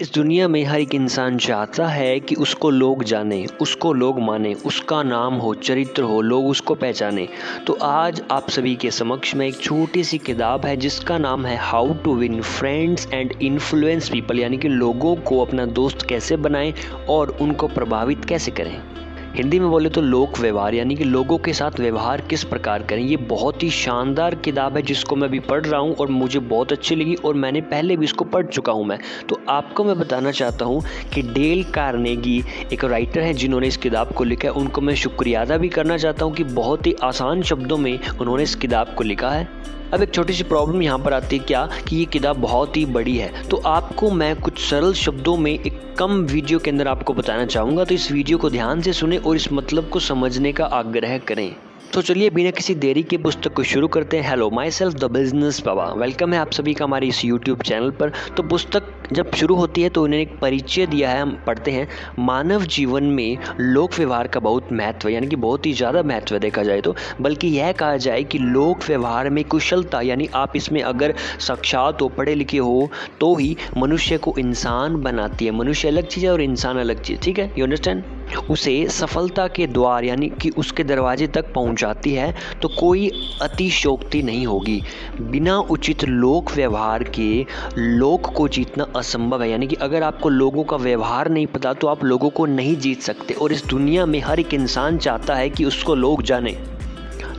इस दुनिया में हर एक इंसान चाहता है कि उसको लोग जाने, उसको लोग माने, उसका नाम हो, चरित्र हो, लोग उसको पहचाने। तो आज आप सभी के समक्ष में एक छोटी सी किताब है, जिसका नाम है how to win friends and influence people यानी कि लोगों को अपना दोस्त कैसे बनाएँ और उनको प्रभावित कैसे करें। हिंदी में बोले तो लोक व्यवहार, यानी कि लोगों के साथ व्यवहार किस प्रकार करें, ये बहुत ही शानदार किताब है जिसको मैं अभी पढ़ रहा हूँ और मुझे बहुत अच्छी लगी और मैंने पहले भी इसको पढ़ चुका हूँ मैं। तो आपको मैं बताना चाहता हूँ कि डेल कार्नेगी एक राइटर है जिन्होंने इस किताब को लिखा है। उनको मैं शुक्रिया अदा भी करना चाहता हूँ कि बहुत ही आसान शब्दों में उन्होंने इस किताब को लिखा है। अब एक छोटी सी प्रॉब्लम यहाँ पर आती है क्या कि ये किताब बहुत ही बड़ी है। तो आपको मैं कुछ सरल शब्दों में एक कम वीडियो के अंदर आपको बताना चाहूँगा। तो इस वीडियो को ध्यान से सुने और इस मतलब को समझने का आग्रह करें। तो चलिए बिना किसी देरी के पुस्तक को शुरू करते हैं। Hello myself the business Baba welcome है आप सभी का हमारे इस यूट्यूब चैनल पर। तो पुस्तक जब शुरू होती है तो उन्हें एक परिचय दिया है, हम पढ़ते हैं। मानव जीवन में लोक व्यवहार का बहुत महत्व, यानी कि बहुत ही ज़्यादा महत्व देखा जाए तो। बल्कि यह कहा जाए कि लोक व्यवहार में कुशलता, यानी आप इसमें अगर साक्षात हो, पढ़े लिखे हो तो ही मनुष्य को इंसान बनाती है। मनुष्य अलग चीज़ है और इंसान अलग चीज़, ठीक है? यू अंडरस्टैंड उसे सफलता के द्वार, यानी कि उसके दरवाजे तक पहुंचाती है तो कोई अतिशोक्ति नहीं होगी। बिना उचित लोक व्यवहार के लोक को जीतना असंभव है। यानी कि अगर आपको लोगों का व्यवहार नहीं पता तो आप लोगों को नहीं जीत सकते। और इस दुनिया में हर एक इंसान चाहता है कि उसको लोग जाने।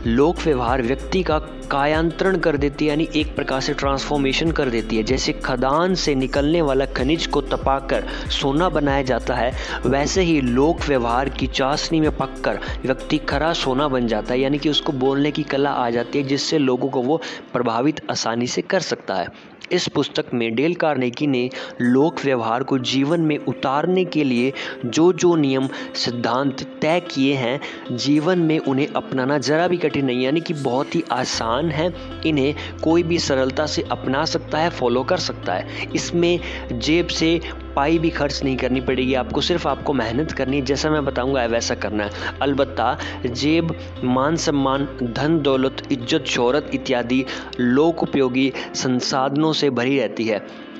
लोक व्यवहार व्यक्ति का कायांतरण कर देती है, यानी एक प्रकार से ट्रांसफॉर्मेशन कर देती है। जैसे खदान से निकलने वाला खनिज को तपाकर सोना बनाया जाता है, वैसे ही लोक व्यवहार की चाशनी में पककर व्यक्ति खरा सोना बन जाता है, यानी कि उसको बोलने की कला आ जाती है, जिससे लोगों को वो प्रभावित आसानी से कर सकता है। इस पुस्तक में डेल कार्नेगी ने लोक व्यवहार को जीवन में उतारने के लिए जो जो नियम, सिद्धांत तय किए हैं, जीवन में उन्हें अपनाना ज़रा भी कठिन नहीं, यानी कि बहुत ही आसान है, इन्हें कोई भी सरलता से अपना सकता है फॉलो कर सकता है। इसमें जेब से पाई भी खर्च नहीं करनी पड़ेगी, आपको सिर्फ़ आपको मेहनत करनी जैसा मैं बताऊँगा, वैसा करना है। अलबत्ता, जेब, मान सम्मान, धन, दौलत, इज़्ज़त, शोहरत इत्यादि लोक उपयोगी संसाधनों से भरी रहती है।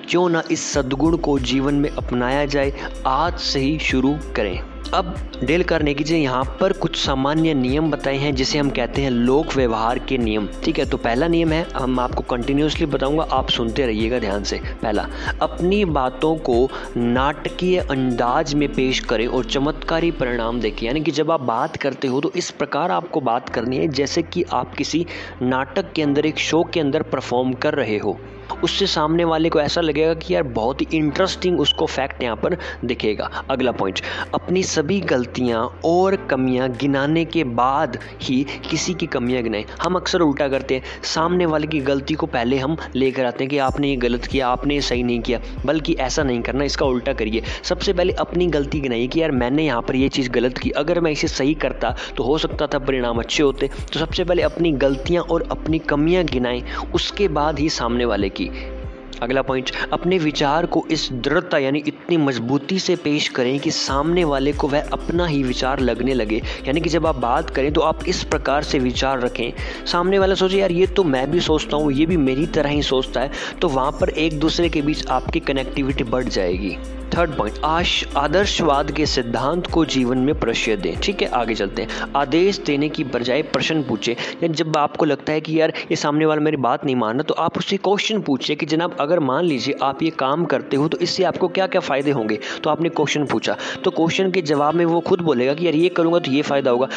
क्यों ना इस सद्गुण को जीवन में अपनाया जाए, आज से ही शुरू करें। अब डेल करने जी यहाँ पर कुछ सामान्य नियम बताए हैं, जिसे हम कहते हैं लोक व्यवहार के नियम। ठीक है तो पहला नियम है, हम आपको कंटिन्यूसली बताऊँगा, आप सुनते रहिएगा ध्यान से। पहला, अपनी बातों को नाटकीय अंदाज में पेश करें और चमत्कारी परिणाम देखें यानी कि जब आप बात करते हो तो इस प्रकार आपको बात करनी है, जैसे कि आप किसी नाटक के अंदर, एक शो के अंदर परफॉर्म कर रहे हो। उससे सामने वाले को ऐसा लगेगा कि यार बहुत ही इंटरेस्टिंग उसको फैक्ट यहाँ पर दिखेगा। अगला पॉइंट अपनी सभी गलतियाँ और कमियाँ गिनाने के बाद ही किसी की कमियाँ गिनाएँ। हम अक्सर उल्टा करते हैं। सामने वाले की गलती को पहले हम लेकर आते हैं कि आपने ये गलत किया, आपने ये सही नहीं किया, बल्कि ऐसा नहीं करना, इसका उल्टा करिए। सबसे पहले अपनी गलती गिनाइए कि यार मैंने यहाँ पर ये चीज़ गलत की। अगर मैं इसे सही करता तो हो सकता था परिणाम अच्छे होते। तो सबसे पहले अपनी गलतियाँ और अपनी कमियाँ गिनाएँ। उसके बाद ही सामने वाले की अगला पॉइंट अपने विचार को इस दृढ़ता यानी इतनी मजबूती से पेश करें कि सामने वाले को वह अपना ही विचार लगने लगे। यानी कि जब आप बात करें तो आप इस प्रकार से विचार रखें। सामने वाला सोचे, यार, ये तो मैं भी सोचता हूँ, ये भी मेरी तरह ही सोचता है। तो वहाँ पर एक दूसरे के बीच आपकी कनेक्टिविटी बढ़ जाएगी। थर्ड पॉइंट आश, आदर्शवाद के सिद्धांत को जीवन में प्रश्य दें। ठीक है, आगे चलते हैं। आदेश देने की बजाय प्रश्न पूछे। या जब आपको लगता है कि, यार, ये सामने वाला मेरी बात नहीं मान रहा तो आप उससे क्वेश्चन पूछिए कि, जनाब अगर मान लीजिए आप ये काम करते हो तो इससे आपको क्या क्या फ़ायदे होंगे? तो आपने क्वेश्चन पूछा। तो क्वेश्चन के जवाब में वो खुद बोलेगा कि, यार, ये करूँगा तो ये फ़ायदा होगा।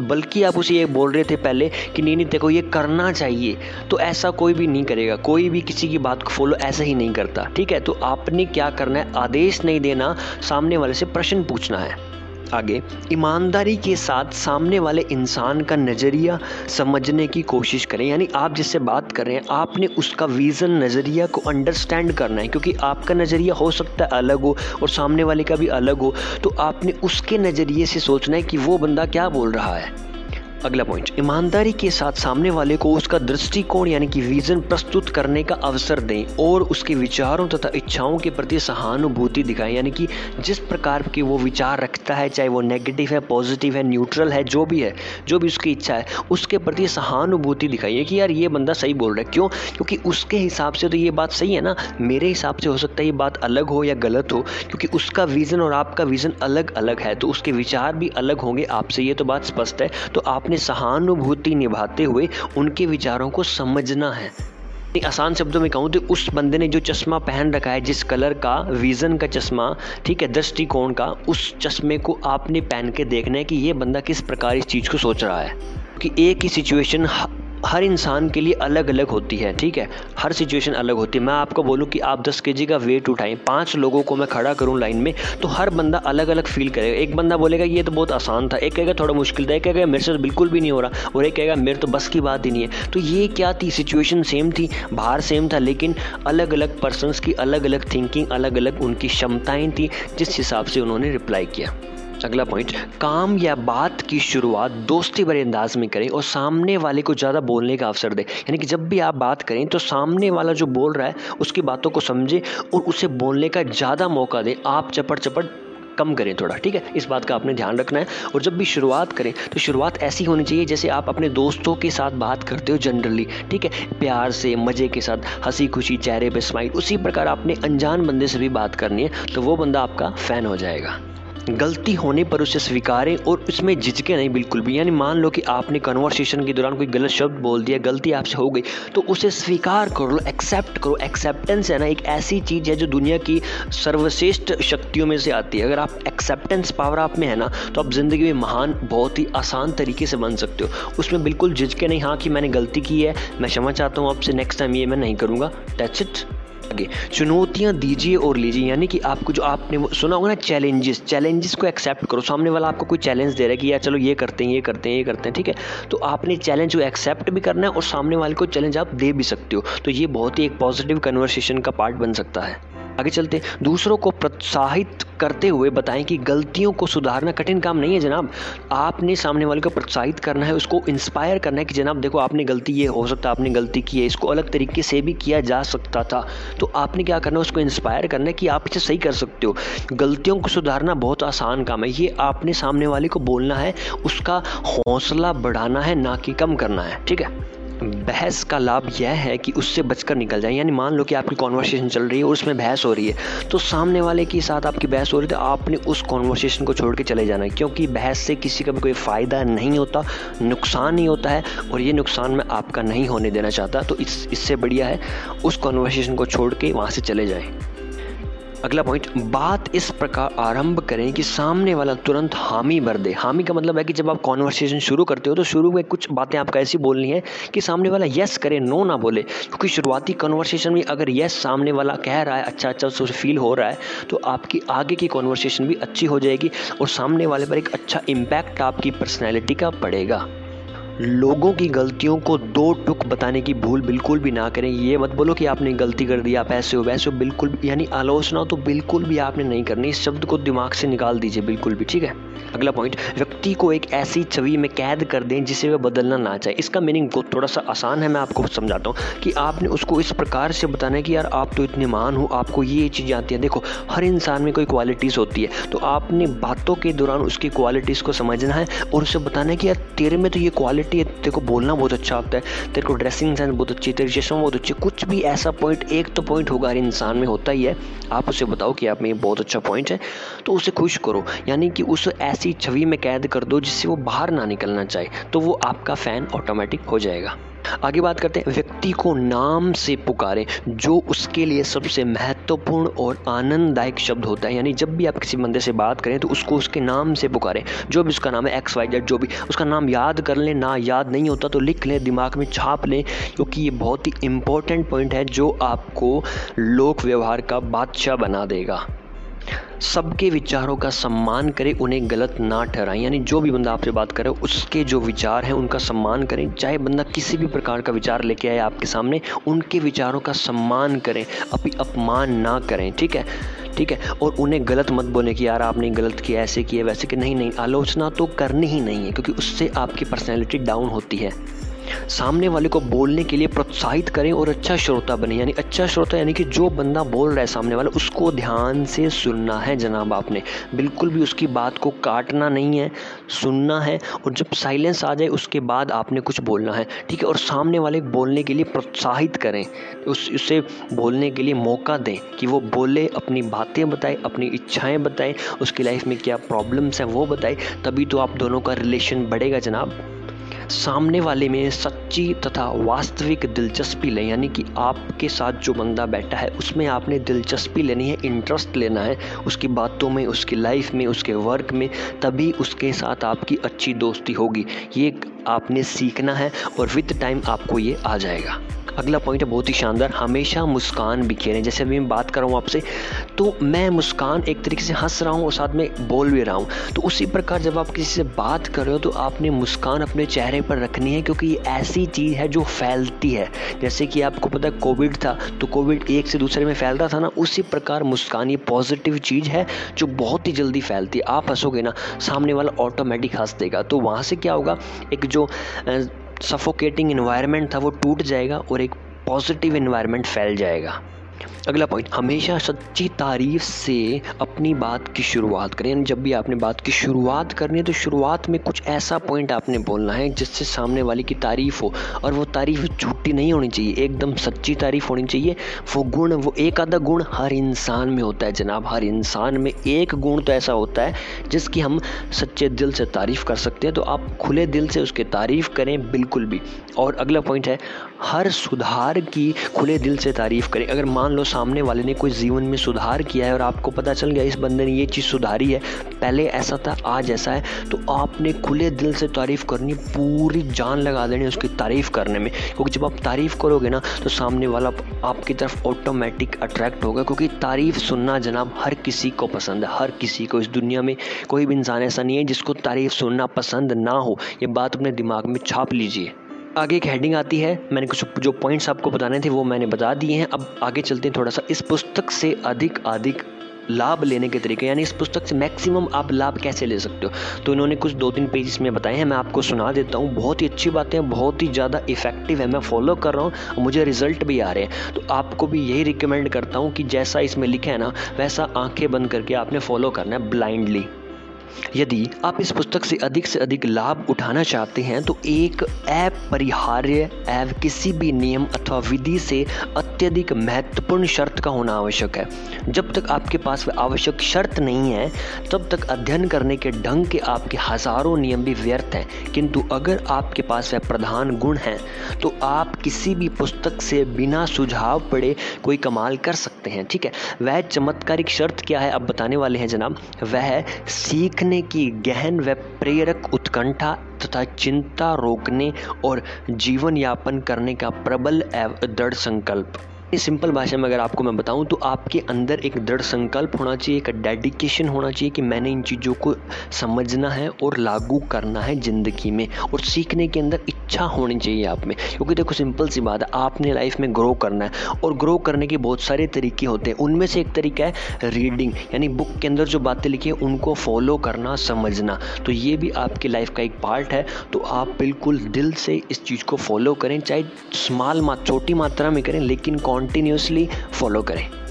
बल्कि आप उसे ये बोल रहे थे पहले कि, नहीं नहीं, देखो, ये करना चाहिए। तो ऐसा कोई भी नहीं करेगा। कोई भी किसी की बात को फॉलो ऐसा ही नहीं करता। ठीक है? तो आपने क्या करना है? आदेश नहीं देना, सामने वाले से प्रश्न पूछना है। आगे। ईमानदारी के साथ सामने वाले इंसान का नज़रिया समझने की कोशिश करें। यानी आप जिससे बात कर रहे हैं, आपने उसका विज़न नज़रिया को अंडरस्टैंड करना है, क्योंकि आपका नज़रिया हो सकता है अलग हो और सामने वाले का भी अलग हो तो आपने उसके नज़रिए से सोचना है कि वो बंदा क्या बोल रहा है। अगला पॉइंट ईमानदारी के साथ सामने वाले को उसका दृष्टिकोण यानी कि विजन प्रस्तुत करने का अवसर दें और उसके विचारों तथा इच्छाओं के प्रति सहानुभूति दिखाएँ। यानी कि जिस प्रकार के वो विचार रखता है, चाहे वो नेगेटिव है पॉजिटिव है न्यूट्रल है, जो भी है, जो भी उसकी इच्छा है, उसके प्रति सहानुभूति दिखाइए कि यार, ये बंदा सही बोल रहा है। क्यों? क्योंकि उसके हिसाब से तो ये बात सही है ना। मेरे हिसाब से हो सकता है ये बात अलग हो या गलत हो, क्योंकि उसका विज़न और आपका विज़न अलग अलग है तो उसके विचार भी अलग होंगे आपसे। ये तो बात स्पष्ट है। तो आपने अपने सहानुभूति निभाते हुए उनके विचारों को समझना है। आसान शब्दों में कहूँ तो उस बंदे ने जो चश्मा पहन रखा है, जिस कलर का, विज़न का चश्मा, ठीक है दृष्टिकोण का, उस चश्मे को आपने पहन के देखना है कि ये बंदा किस प्रकार इस चीज़ को सोच रहा है। कि एक ही सिचुएशन हर इंसान के लिए अलग अलग होती है, ठीक है? हर सिचुएशन अलग होती है। मैं आपको बोलूँ कि आप दस के का वेट उठाएँ, पाँच लोगों को मैं खड़ा करूँ लाइन में तो हर बंदा अलग अलग फील करेगा। एक बंदा बोलेगा, ये तो बहुत आसान था। एक कहेगा, थोड़ा मुश्किल था। एक कहेगा, मेरे से बिल्कुल भी नहीं हो रहा। और एक कहेगा, मेरे तो बस की बात ही नहीं है। तो ये क्या थी? सिचुएशन सेम थी, बाहर सेम था, लेकिन अलग अलग पर्सनस की अलग अलग थिंकिंग अलग अलग उनकी क्षमताएँ थी, जिस हिसाब से उन्होंने रिप्लाई किया। अगला पॉइंट काम या बात की शुरुआत दोस्ती भरे अंदाज में करें और सामने वाले को ज़्यादा बोलने का अवसर दें। यानी कि जब भी आप बात करें तो सामने वाला जो बोल रहा है, उसकी बातों को समझें और उसे बोलने का ज़्यादा मौका दें। आप चपड़ चपड़ कम करें थोड़ा, ठीक है? इस बात का आपने ध्यान रखना है। और जब भी शुरुआत करें तो शुरुआत ऐसी होनी चाहिए जैसे आप अपने दोस्तों के साथ बात करते हो जनरली, ठीक है? प्यार से, मज़े के साथ हँसी खुशी चेहरे पे स्माइल उसी प्रकार आपने अनजान बंदे से भी बात करनी है तो वो बंदा आपका फ़ैन हो जाएगा। गलती होने पर उसे स्वीकारें और उसमें झिझके नहीं, बिल्कुल भी। यानी मान लो कि आपने कन्वर्सेशन के दौरान कोई गलत शब्द बोल दिया, गलती आपसे हो गई तो उसे स्वीकार कर लो एक्सेप्ट करो। एक्सेप्टेंस है ना, एक ऐसी चीज़ है जो दुनिया की सर्वश्रेष्ठ शक्तियों में से आती है। अगर आप एक्सेप्टेंस पावर आप में है ना तो आप ज़िंदगी में महान, बहुत ही आसान तरीके से बन सकते हो। उसमें बिल्कुल झिझके नहीं हाँ कि मैंने गलती की है, मैं क्षमा चाहता हूँ आपसे नेक्स्ट टाइम ये मैं नहीं करूँगा। टच इट आगे। चुनौतियाँ दीजिए और लीजिए, यानी कि आपको जो आपने सुना होगा ना चैलेंजेस चैलेंजेस को एक्सेप्ट करो। सामने वाला आपको कोई चैलेंज दे रहा है कि, यार चलो ये करते हैं, ये करते हैं, ये करते हैं। ठीक है? तो आपने चैलेंज को एक्सेप्ट भी करना है और सामने वाले को चैलेंज आप दे भी सकते हो। तो ये बहुत ही एक पॉजिटिव कन्वर्सेशन का पार्ट बन सकता है। आगे चलते, दूसरों को प्रोत्साहित करते हुए बताएँ कि गलतियों को सुधारना कठिन काम नहीं है, जनाब। आपने सामने वाले को प्रोत्साहित करना है, उसको इंस्पायर करना है कि, जनाब, देखो, आपने गलती ये हो सकता है आपने गलती की है, इसको अलग तरीके से भी किया जा सकता था। तो आपने क्या करना है उसको इंस्पायर करना है कि आप इसे सही कर सकते हो। गलतियों को सुधारना बहुत आसान काम है, ये आपने सामने वाले को बोलना है, उसका हौसला बढ़ाना है, ना कि कम करना है, ठीक है? बहस का लाभ यह है कि उससे बचकर निकल जाए। यानी मान लो कि आपकी कॉन्वर्सेशन चल रही है और उसमें बहस हो रही है तो सामने वाले के साथ आपकी बहस हो रही है तो आपने उस कॉन्वर्सेशन को छोड़ के चले जाना है। क्योंकि बहस से किसी का भी कोई फ़ायदा नहीं होता, नुकसान ही होता है, और ये नुकसान मैं आपका नहीं होने देना चाहता। तो इस, इससे बढ़िया है, उस कॉन्वर्सेशन को छोड़ के वहाँ से चले जाएँ। अगला पॉइंट बात इस प्रकार आरंभ करें कि सामने वाला तुरंत हामी भर दे। हामी का मतलब है कि जब आप कॉन्वर्सेशन शुरू करते हो तो शुरू में कुछ बातें आपको ऐसी बोलनी है कि सामने वाला यस करे नो ना बोले। क्योंकि शुरुआती कॉन्वर्सेशन में अगर यस सामने वाला कह रहा है अच्छा अच्छा उसे फील हो रहा है तो आपकी आगे की कॉन्वर्सेशन भी अच्छी हो जाएगी और सामने वाले पर एक अच्छा इम्पैक्ट आपकी पर्सनैलिटी का पड़ेगा। लोगों की गलतियों को दो टुक बताने की भूल बिल्कुल भी ना करें। ये मत बोलो कि आपने गलती कर दी, आप ऐसे हो, वैसे हो, बिल्कुल यानी आलोचना तो बिल्कुल भी आपने नहीं करनी। इस शब्द को दिमाग से निकाल दीजिए बिल्कुल भी, ठीक है? अगला पॉइंट व्यक्ति को एक ऐसी छवि में कैद कर दें जिसे वह बदलना ना चाहे। इसका मीनिंग थोड़ा सा आसान है, मैं आपको समझाता हूँ कि आपने उसको इस प्रकार से बताना है कि, यार, आप तो इतने महान हो, आपको ये चीज़ें आती हैं। देखो, हर इंसान में कोई क्वालिटीज़ होती है तो आपने बातों के दौरान उसकी क्वालिटीज़ को समझना है और उसे बताना है कि, यार, तेरे में तो ये क्वालिटी है, तेरे को बोलना बहुत अच्छा आता है, तेरे को ड्रेसिंग सेंस बहुत अच्छी तेरे चश्मा बहुत अच्छी कुछ भी ऐसा पॉइंट एक तो पॉइंट होगा हर इंसान में, होता ही है। आप उसे बताओ कि आप में ये बहुत अच्छा पॉइंट है तो उसे खुश करो, यानी कि उस ऐसी छवि में कैद कर दो जिससे वो बाहर ना निकलना चाहे तो वो आपका फ़ैन ऑटोमेटिक हो जाएगा। आगे बात करते हैं। व्यक्ति को नाम से पुकारें, जो उसके लिए सबसे महत्वपूर्ण और आनंददायक शब्द होता है। यानी जब भी आप किसी बंदे से बात करें तो उसको उसके नाम से पुकारें। जो भी उसका नाम है एक्स वाई जेड जो भी, उसका नाम याद कर लें। ना याद नहीं होता तो लिख लें, दिमाग में छाप लें, क्योंकि ये बहुत ही इंपॉर्टेंट पॉइंट है, जो आपको लोक व्यवहार का बादशाह बना देगा। सबके विचारों का सम्मान करें, उन्हें गलत ना ठहराएँ। यानी जो भी बंदा आपसे बात करे, उसके जो विचार हैं, उनका सम्मान करें। चाहे बंदा किसी भी प्रकार का विचार लेके आए आपके सामने, उनके विचारों का सम्मान करें। अपनी अपमान ना करें, ठीक है? ठीक है? और उन्हें गलत मत बोले कि, यार, आपने गलत किया, ऐसे किया, वैसे कि नहीं नहीं, आलोचना तो करनी ही नहीं है, क्योंकि उससे आपकी पर्सनैलिटी डाउन होती है। सामने वाले को बोलने के लिए प्रोत्साहित करें और अच्छा श्रोता बने। यानी अच्छा श्रोता, यानी कि जो बंदा बोल रहा है सामने वाला, उसको ध्यान से सुनना है जनाब आपने। बिल्कुल भी उसकी बात को काटना नहीं है, सुनना है और जब साइलेंस आ जाए, उसके बाद आपने कुछ बोलना है। ठीक है, और सामने वाले बोलने के लिए प्रोत्साहित करें। उस, उसे बोलने के लिए मौका दें कि वो बोले, अपनी बातें बताए, अपनी इच्छाएँ बताएँ, उसकी लाइफ में क्या प्रॉब्लम्स हैं वो बताए, तभी तो आप दोनों का रिलेशन बढ़ेगा जनाब। सामने वाले में सच्ची तथा वास्तविक दिलचस्पी लें, यानी कि आपके साथ जो बंदा बैठा है, उसमें आपने दिलचस्पी लेनी है इंटरेस्ट लेना है, उसकी बातों में, उसकी लाइफ में, उसके वर्क में, तभी उसके साथ आपकी अच्छी दोस्ती होगी। ये आपने सीखना है और विद टाइम आपको ये आ जाएगा। अगला पॉइंट है, बहुत ही शानदार, हमेशा मुस्कान बिखेरें जैसे अभी मैं बात कर रहा हूँ आपसे तो मैं मुस्कान एक तरीके से हंस रहा हूँ और साथ में बोल भी रहा हूँ। तो उसी प्रकार जब आप किसी से बात कर रहे हो तो आपने मुस्कान अपने चेहरे पर रखनी है, क्योंकि ये ऐसी चीज़ है जो फैलती है। जैसे कि आपको पता कोविड था तो कोविड एक से दूसरे में फैलता था ना, उसी प्रकार मुस्कान, ये पॉजिटिव चीज़ है जो बहुत ही जल्दी फैलती है। आप हंसोगे ना, सामने वाला ऑटोमेटिक हंस देगा। तो वहाँ से क्या होगा, एक जो सफोकेटिंग इन्वायरमेंट था, वो टूट जाएगा और एक पॉजिटिव इन्वायरमेंट फैल जाएगा। अगला पॉइंट हमेशा सच्ची तारीफ़ से अपनी बात की शुरुआत करें। यानी जब भी आपने बात की शुरुआत करनी है तो शुरुआत में कुछ ऐसा पॉइंट आपने बोलना है जिससे सामने वाले की तारीफ़ हो। और वो तारीफ़ झूठी नहीं होनी चाहिए, एकदम सच्ची तारीफ़ होनी चाहिए। वो गुण, वो एक आधा गुण हर इंसान में होता है जनाब। हर इंसान में एक गुण तो ऐसा होता है जिसकी हम सच्चे दिल से तारीफ़ कर सकते हैं। तो आप खुले दिल से उसकी तारीफ़ करें बिल्कुल भी। और अगला पॉइंट है हर सुधार की खुले दिल से तारीफ़ करें। अगर मान लो सामने वाले ने कोई जीवन में सुधार किया है और आपको पता चल गया इस बंदे ने ये चीज़ सुधारी है, पहले ऐसा था, आज ऐसा है तो आपने खुले दिल से तारीफ़ करनी, पूरी जान लगा देनी उसकी तारीफ़ करने में। क्योंकि जब आप तारीफ़ करोगे ना तो सामने वाला आपकी तरफ़ ऑटोमेटिक अट्रैक्ट होगा। क्योंकि तारीफ़ सुनना जनाब हर किसी को पसंद है, हर किसी को। इस दुनिया में कोई भी इंसान ऐसा नहीं है जिसको तारीफ़ सुनना पसंद ना हो। ये बात अपने दिमाग में छाप लीजिए। आगे एक हेडिंग आती है। मैंने कुछ जो पॉइंट्स आपको बताने थे, वो मैंने बता दिए हैं। अब आगे चलते हैं थोड़ा सा। इस पुस्तक से अधिक अधिक लाभ लेने के तरीके, यानी इस पुस्तक से मैक्सिमम आप लाभ कैसे ले सकते हो? तो इन्होंने कुछ दो तीन पेजेस में बताए हैं। मैं आपको सुना देता हूँ। बहुत ही अच्छी बातें हैं, बहुत ही ज़्यादा इफ़ेक्टिव है। मैं फॉलो कर रहा हूँ मुझे रिज़ल्ट भी आ रहे हैं। तो आपको भी यही रिकमेंड करता हूँ कि जैसा इसमें लिखा है ना, वैसा आँखें बंद करके आपने फॉलो करना है ब्लाइंडली यदि आप इस पुस्तक से अधिक से अधिक लाभ उठाना चाहते हैं तो एक अपरिहार्य एवं किसी भी नियम अथवा विधि से अत्यधिक महत्वपूर्ण शर्त का होना आवश्यक है। जब तक आपके पास वह आवश्यक शर्त नहीं है, तब तक अध्ययन करने के ढंग के आपके हज़ारों नियम भी व्यर्थ हैं। किंतु अगर आपके पास वह प्रधान गुण हैं तो आप किसी भी पुस्तक से बिना सुझाव पड़े कोई कमाल कर सकते हैं, ठीक है? वह चमत्कारिक शर्त क्या है अब बताने वाले हैं जनाब। वह सीख सीखने की गहन व प्रेरक उत्कंठा तथा चिंता रोकने और जीवन यापन करने का प्रबल एवं दृढ़ संकल्प। सिंपल भाषा में अगर आपको मैं बताऊँ तो आपके अंदर एक दृढ़ संकल्प होना चाहिए, एक डेडिकेशन होना चाहिए कि मैंने इन चीज़ों को समझना है और लागू करना है ज़िंदगी में और सीखने के अंदर इच्छा होनी चाहिए आप में। क्योंकि देखो सिंपल सी बात है, आपने लाइफ में ग्रो करना है और ग्रो करने के बहुत सारे तरीके होते हैं। उनमें से एक तरीका है रीडिंग यानी बुक के अंदर जो बातें लिखी हैं, उनको फॉलो करना, समझना। तो ये भी आपकी लाइफ का एक पार्ट है तो आप बिल्कुल दिल से इस चीज़ को फॉलो करें, चाहे स्मॉल छोटी मात्रा में करें, लेकिन कौन कॉन्टीन्यूसली फॉलो करें।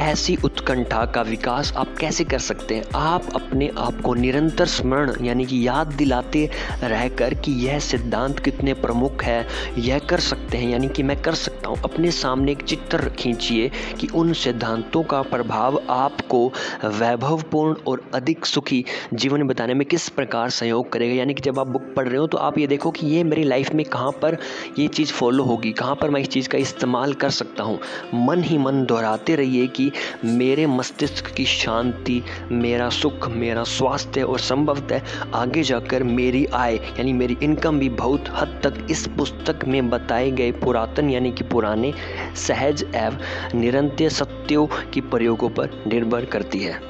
ऐसी उत्कंठा का विकास आप कैसे कर सकते हैं? आप अपने आप को निरंतर स्मरण, यानी कि याद दिलाते रहकर कि यह सिद्धांत कितने प्रमुख है, यह कर सकते हैं, यानी कि मैं कर सकता हूँ। अपने सामने एक चित्र खींचिए कि उन सिद्धांतों का प्रभाव आपको वैभवपूर्ण और अधिक सुखी जीवन बताने में किस प्रकार सहयोग करेगा। यानी कि जब आप बुक पढ़ रहे हो तो आप ये देखो कि ये मेरी लाइफ में कहाँ पर ये चीज़ फॉलो होगी, कहाँ पर मैं इस चीज़ का इस्तेमाल कर सकता हूँ। मन ही मन दोहराते रहिए कि मेरे मस्तिष्क की शांति, मेरा सुख, मेरा स्वास्थ्य और संभवतः आगे जाकर मेरी आय, यानी मेरी इनकम भी बहुत हद तक इस पुस्तक में बताए गए पुरातन, यानी कि पुराने सहज एवं निरंतर सत्यों की प्रयोगों पर निर्भर करती है।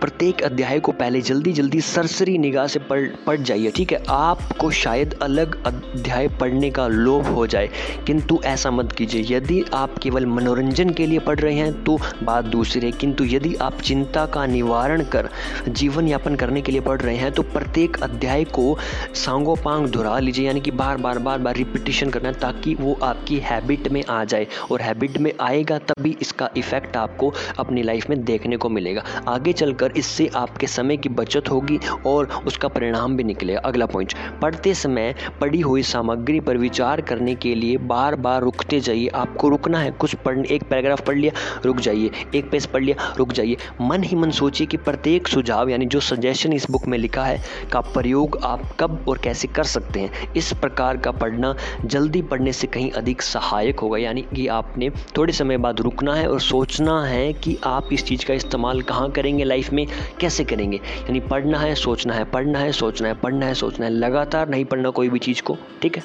प्रत्येक अध्याय को पहले जल्दी जल्दी सरसरी निगाह से पढ़ पढ़ जाइए, ठीक है? आपको शायद अलग अध्याय पढ़ने का लोभ हो जाए, किंतु ऐसा मत कीजिए, यदि आप केवल मनोरंजन के लिए पढ़ रहे हैं तो बात दूसरी है, किंतु यदि आप चिंता का निवारण कर, जीवन यापन करने के लिए पढ़ रहे हैं तो प्रत्येक अध्याय को सांगो पांग दोहरा लीजिए, यानी कि बार बार बार बार रिपीटिशन करना ताकि वो आपकी हैबिट में आ जाए, और हैबिट में आएगा, तभी इसका इफ़ेक्ट आपको अपनी लाइफ में देखने को मिलेगा। आगे चलकर इससे आपके समय की बचत होगी और उसका परिणाम भी निकलेगा। अगला पॉइंट पढ़ते समय पढ़ी हुई सामग्री पर विचार करने के लिए बार बार रुकते जाइए। आपको रुकना है। कुछ पढ़, एक पैराग्राफ पढ़ लिया, रुक जाइए। एक पेज पढ़ लिया, रुक जाइए। मन ही मन सोचिए कि प्रत्येक सुझाव, यानी जो सजेशन इस बुक में लिखा है, का प्रयोग आप कब और कैसे कर सकते हैं? इस प्रकार का पढ़ना जल्दी पढ़ने से कहीं अधिक सहायक होगा। यानी कि आपने थोड़े समय बाद रुकना है और सोचना है कि आप इस चीज़ का इस्तेमाल कहाँ करेंगे। लाइफ में कैसे करेंगे? यानी पढ़ना है, सोचना है, पढ़ना है, सोचना है, पढ़ना है, सोचना है, लगातार नहीं पढ़ना कोई भी चीज़ को, ठीक है?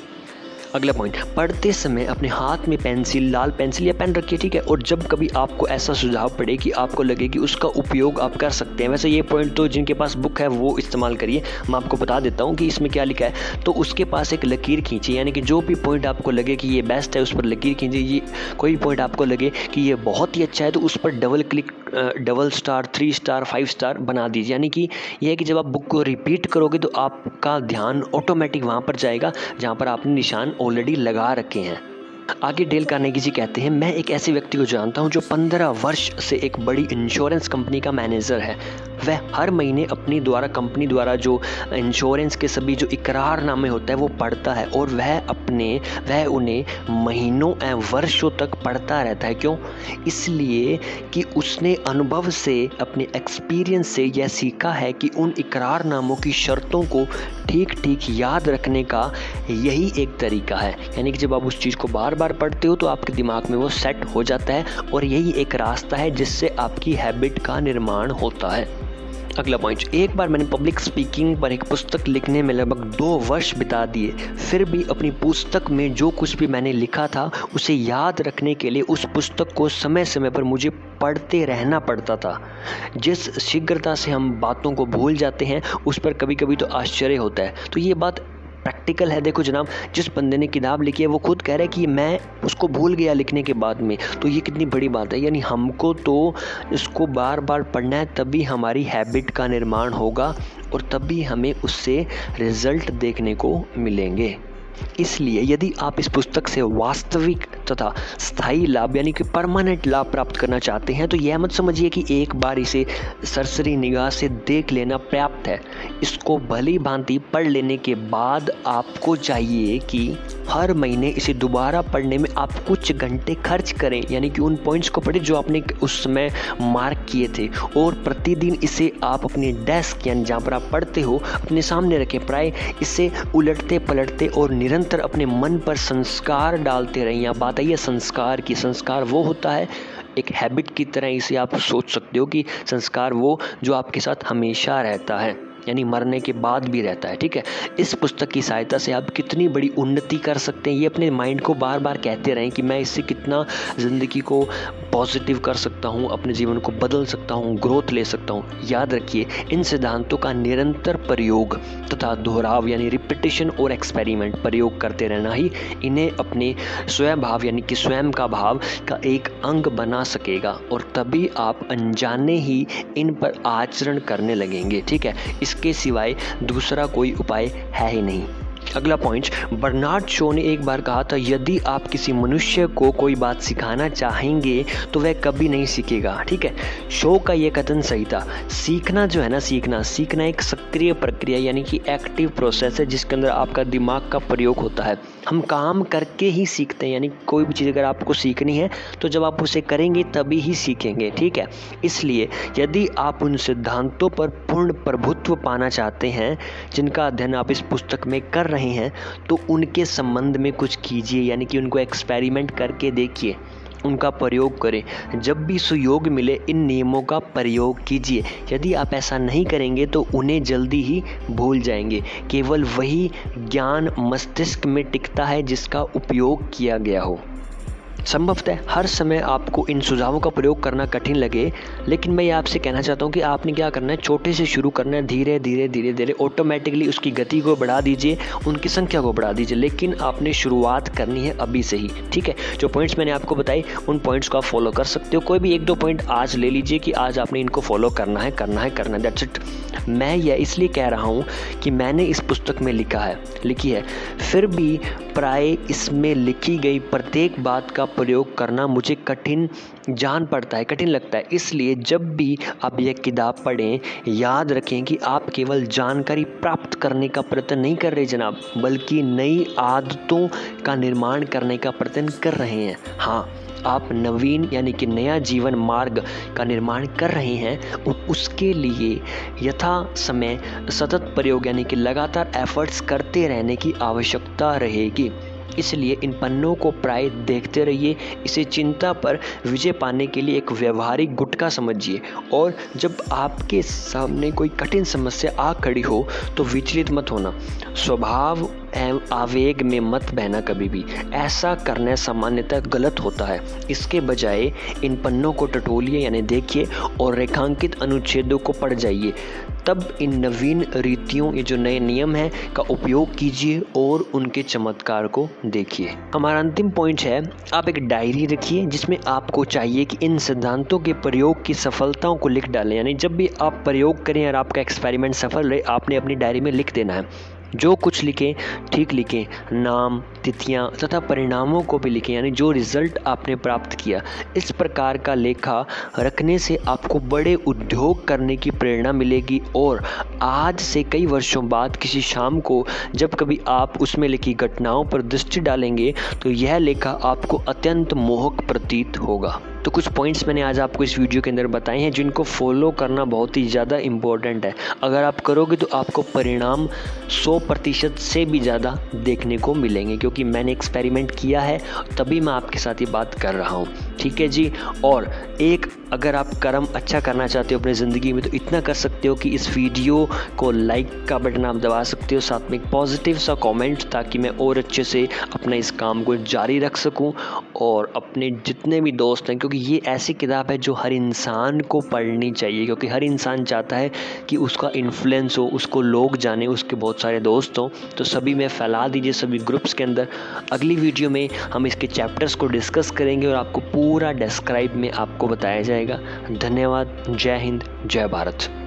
अगला पॉइंट पढ़ते समय अपने हाथ में पेंसिल लाल पेंसिल या पेन रखिए, ठीक है? और जब कभी आपको ऐसा सुझाव पड़े कि आपको लगे कि उसका उपयोग आप कर सकते हैं, वैसे ये पॉइंट तो जिनके पास बुक है, वो इस्तेमाल करिए। मैं आपको बता देता हूँ कि इसमें क्या लिखा है। तो उसके पास एक लकीर खींचिए, यानी कि जो भी पॉइंट आपको लगे कि ये बेस्ट है, उस पर लकीर खींचिए। ये कोई पॉइंट आपको लगे कि ये बहुत ही अच्छा है तो उस पर double click double star three star five star बना दीजिए। यानी कि यह है कि जब आप बुक को रिपीट करोगे तो आपका ध्यान ऑटोमेटिक वहाँ पर जाएगा, जहाँ पर आपने निशान ऑलरेडी लगा रखे हैं। आगे डेल कार्नेगी जी कहते हैं, मैं एक ऐसे व्यक्ति को जानता हूँ जो पंद्रह वर्ष से एक बड़ी इंश्योरेंस कंपनी का मैनेजर है। वह हर महीने अपनी द्वारा कंपनी द्वारा जो इंश्योरेंस के सभी जो इकरारनामे होता है, वो पढ़ता है और वह अपने, वह उन्हें महीनों एवं वर्षों तक पढ़ता रहता है। क्यों? इसलिए कि उसने अनुभव से, अपने एक्सपीरियंस से यह सीखा है कि उन इकरारनामों की शर्तों को ठीक ठीक याद रखने का यही एक तरीका है। यानी कि जब आप उस चीज़ को बार बार पढ़ते हो तो आपके दिमाग में वो सेट हो जाता है और यही एक रास्ता है जिससे आपकी हैबिट का निर्माण होता है। अगला पॉइंट एक बार मैंने पब्लिक स्पीकिंग पर एक पुस्तक लिखने में लगभग दो वर्ष बिता दिए, फिर भी अपनी पुस्तक में जो कुछ भी मैंने लिखा था, उसे याद रखने के लिए उस पुस्तक को समय समय पर मुझे पढ़ते रहना पड़ता था। जिस शीघ्रता से हम बातों को भूल जाते हैं, उस पर कभी कभी तो आश्चर्य होता है। तो ये बात प्रैक्टिकल है। देखो जनाब, जिस बंदे ने किताब लिखी है, वो खुद कह रहा है कि मैं उसको भूल गया लिखने के बाद में। तो ये कितनी बड़ी बात है। यानी हमको तो इसको बार बार पढ़ना है, तभी हमारी हैबिट का निर्माण होगा और तभी हमें उससे रिज़ल्ट देखने को मिलेंगे। इसलिए यदि आप इस पुस्तक से वास्तविक तथा स्थायी लाभ, यानी कि परमानेंट लाभ प्राप्त करना चाहते हैं तो यह मत समझिए कि एक बार इसे सरसरी निगाह से देख लेना पर्याप्त है। इसको भली भांति पढ़ लेने के बाद आपको चाहिए कि हर महीने इसे दोबारा पढ़ने में आप कुछ घंटे खर्च करें, यानी कि उन पॉइंट्स को पढ़ें जो आपने उस समय मार्क किए थे, और प्रतिदिन इसे आप अपने डेस्क यानी जहाँ पर आप पढ़ते हो, अपने सामने रखें। प्राय इसे उलटते पलटते और निरंतर अपने मन पर संस्कार डालते रहें। या बात आई है संस्कार की, संस्कार वो होता है, एक हैबिट की तरह इसे आप सोच सकते हो कि संस्कार वो जो आपके साथ हमेशा रहता है। यानी मरने के बाद भी रहता है, ठीक है? इस पुस्तक की सहायता से आप कितनी बड़ी उन्नति कर सकते हैं, ये अपने माइंड को बार बार कहते रहें कि मैं इससे कितना ज़िंदगी को पॉजिटिव कर सकता हूँ, अपने जीवन को बदल सकता हूँ ग्रोथ ले सकता हूँ। याद रखिए, इन सिद्धांतों का निरंतर प्रयोग तथा दोहराव यानी रिपीटेशन और एक्सपेरिमेंट प्रयोग करते रहना ही इन्हें अपने स्वयं भाव यानी कि स्वयं का भाव का एक अंग बना सकेगा और तभी आप अनजाने ही इन पर आचरण करने लगेंगे, ठीक है? इस इसके सिवाय दूसरा कोई उपाय है ही नहीं। अगला पॉइंट बर्नार्ड शो ने एक बार कहा था, यदि आप किसी मनुष्य को कोई बात सिखाना चाहेंगे तो वह कभी नहीं सीखेगा, ठीक है? शो का यह कथन सही था। सीखना जो है ना, सीखना सीखना एक सक्रिय प्रक्रिया, यानी कि एक्टिव प्रोसेस है, जिसके अंदर आपका दिमाग का प्रयोग होता है। हम काम करके ही सीखते हैं, यानी कोई भी चीज़ अगर आपको सीखनी है तो जब आप उसे करेंगे, तभी ही सीखेंगे, ठीक है? इसलिए, यदि आप उन सिद्धांतों पर पूर्ण प्रभुत्व पाना चाहते हैं, जिनका अध्ययन आप इस पुस्तक में कर रहे हैं तो उनके संबंध में कुछ कीजिए, यानी कि उनको एक्सपेरिमेंट करके देखिए, उनका प्रयोग करें। जब भी सुयोग मिले, इन नियमों का प्रयोग कीजिए। यदि आप ऐसा नहीं करेंगे तो उन्हें जल्दी ही भूल जाएँगे। केवल वही ज्ञान मस्तिष्क में टिकता है जिसका उपयोग किया गया हो। संभवतः हर समय आपको इन सुझावों का प्रयोग करना कठिन लगे, लेकिन मैं ये आपसे कहना चाहता हूँ कि आपने क्या करना है? छोटे से शुरू करना है, धीरे धीरे धीरे धीरे ऑटोमेटिकली उसकी गति को बढ़ा दीजिए, उनकी संख्या को बढ़ा दीजिए, लेकिन आपने शुरुआत करनी है अभी से ही, ठीक है? जो पॉइंट्स मैंने आपको बताए उन पॉइंट्स को आप फॉलो कर सकते हो। कोई भी एक दो पॉइंट आज ले लीजिए कि आज आपने इनको फॉलो करना है करना है करना है दैट्स इट मैं यह इसलिए कह रहा हूँ कि मैंने इस पुस्तक में लिखा है, लिखी है, फिर भी प्राय इसमें लिखी गई प्रत्येक बात का प्रयोग करना मुझे कठिन जान पड़ता है, कठिन लगता है। इसलिए जब भी आप यह किताब पढ़ें, याद रखें कि आप केवल जानकारी प्राप्त करने का प्रयत्न नहीं कर रहे जनाब, बल्कि नई आदतों का निर्माण करने का प्रयत्न कर रहे हैं। हाँ आप नवीन यानी कि नया जीवन मार्ग का निर्माण कर रहे हैं और उसके लिए यथा समय, सतत प्रयोग यानी कि लगातार एफर्ट्स करते रहने की आवश्यकता रहेगी। इसलिए इन पन्नों को प्राय देखते रहिए। इसे चिंता पर विजय पाने के लिए एक व्यवहारिक गुटका समझिए। और जब आपके सामने कोई कठिन समस्या आ खड़ी हो तो विचलित मत होना। स्वभाव आवेग में मत बहना कभी भी। ऐसा करना सामान्यतः गलत होता है। इसके बजाय इन पन्नों को टटोलिए, यानी देखिए, और रेखांकित अनुच्छेदों को पढ़ जाइए। तब इन नवीन रीतियों, ये जो नए नियम हैं, का उपयोग कीजिए और उनके चमत्कार को देखिए। हमारा अंतिम पॉइंट है, आप एक डायरी रखिए, जिसमें आपको चाहिए कि इन सिद्धांतों के प्रयोग की सफलताओं को लिख डालें। यानी जब भी आप प्रयोग करें और आपका एक्सपेरिमेंट सफल रहे, आपने अपनी डायरी में लिख देना है। जो कुछ लिखें, ठीक लिखें, नाम, तिथियाँ तथा परिणामों को भी लिखें, यानी जो रिज़ल्ट आपने प्राप्त किया, इस प्रकार का लेखा रखने से आपको बड़े उद्योग करने की प्रेरणा मिलेगी और आज से कई वर्षों बाद किसी शाम को जब कभी आप उसमें लिखी घटनाओं पर दृष्टि डालेंगे तो यह लेखा आपको अत्यंत मोहक प्रतीत होगा। तो कुछ पॉइंट्स मैंने आज आपको इस वीडियो के अंदर बताए हैं, जिनको फॉलो करना बहुत ही ज़्यादा इम्पोर्टेंट है। अगर आप करोगे तो आपको परिणाम 100 प्रतिशत से भी ज़्यादा देखने को मिलेंगे, क्योंकि मैंने एक्सपेरिमेंट किया है, तभी मैं आपके साथ ये बात कर रहा हूँ। ठीक है जी? और एक, अगर आप कर्म अच्छा करना चाहते हो अपनी ज़िंदगी में तो इतना कर सकते हो कि इस वीडियो को लाइक का बटन आप दबा सकते हो, साथ में एक पॉजिटिव सा कमेंट ताकि मैं और अच्छे से अपना इस काम को जारी रख सकूँ, और अपने जितने भी दोस्त हैं क्योंकि ये ऐसी किताब है जो हर इंसान को पढ़नी चाहिए, क्योंकि हर इंसान चाहता है कि उसका इन्फ्लुएंस हो, उसको लोग जाने, उसके बहुत सारे दोस्त हों। तो सभी में फैला दीजिए सभी ग्रुप्स के अंदर। अगली वीडियो में हम इसके चैप्टर्स को डिस्कस करेंगे और आपको पूरा डिस्क्राइब में आपको बताया जाएगा। धन्यवाद। जय हिंद। जय भारत।